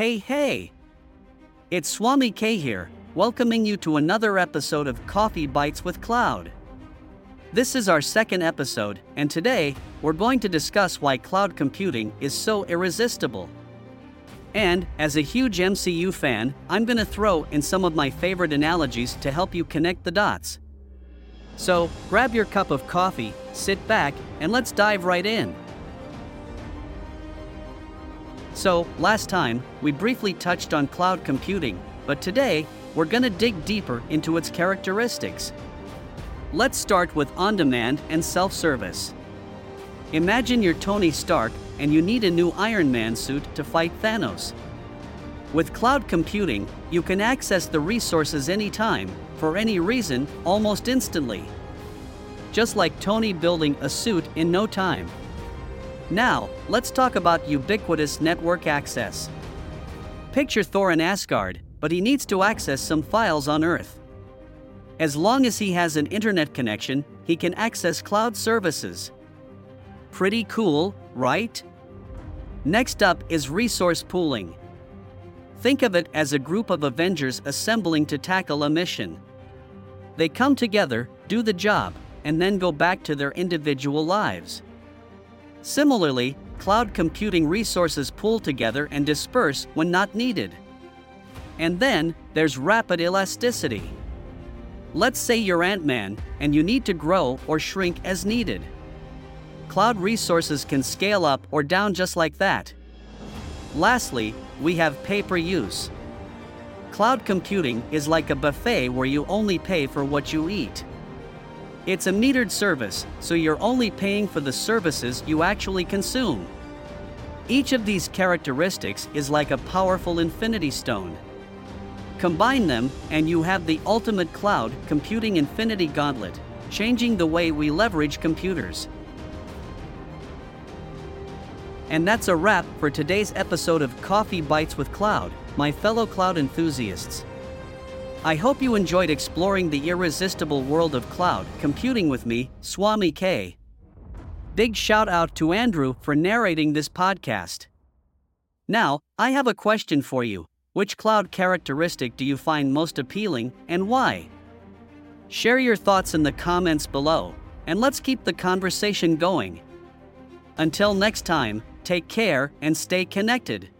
Hey, hey! It's Swami K here, welcoming you to another episode of Coffee Bytes with Cloud. This is our second episode, and today, we're going to discuss why cloud computing is so irresistible. And, as a huge MCU fan, I'm gonna throw in some of my favorite analogies to help you connect the dots. So, grab your cup of coffee, sit back, and let's dive right in. So, last time, we briefly touched on cloud computing, but today, we're gonna dig deeper into its characteristics. Let's start with on demand and self service. Imagine you're Tony Stark and you need a new Iron Man suit to fight Thanos. With cloud computing, you can access the resources anytime, for any reason, almost instantly. Just like Tony building a suit in no time. Now, let's talk about ubiquitous network access. Picture Thor in Asgard, but he needs to access some files on Earth. As long as he has an internet connection, he can access cloud services. Pretty cool, right? Next up is resource pooling. Think of it as a group of Avengers assembling to tackle a mission. They come together, do the job, and then go back to their individual lives. Similarly, cloud computing resources pool together and disperse when not needed. And then, there's rapid elasticity. Let's say you're Ant Man and you need to grow or shrink as needed. Cloud resources can scale up or down just like that. Lastly, we have pay per use. Cloud computing is like a buffet where you only pay for what you eat. It's a metered service, so you're only paying for the services you actually consume. Each of these characteristics is like a powerful infinity stone. Combine them, and you have the ultimate cloud computing infinity gauntlet, changing the way we leverage computers. And that's a wrap for today's episode of Coffee Bytes with Cloud, my fellow cloud enthusiasts. I hope you enjoyed exploring the irresistible world of cloud computing with me, Swami K. Big shout out to Andrew for narrating this podcast. Now, I have a question for you. Which cloud characteristic do you find most appealing and why? Share your thoughts in the comments below, and let's keep the conversation going. Until next time, take care and stay connected.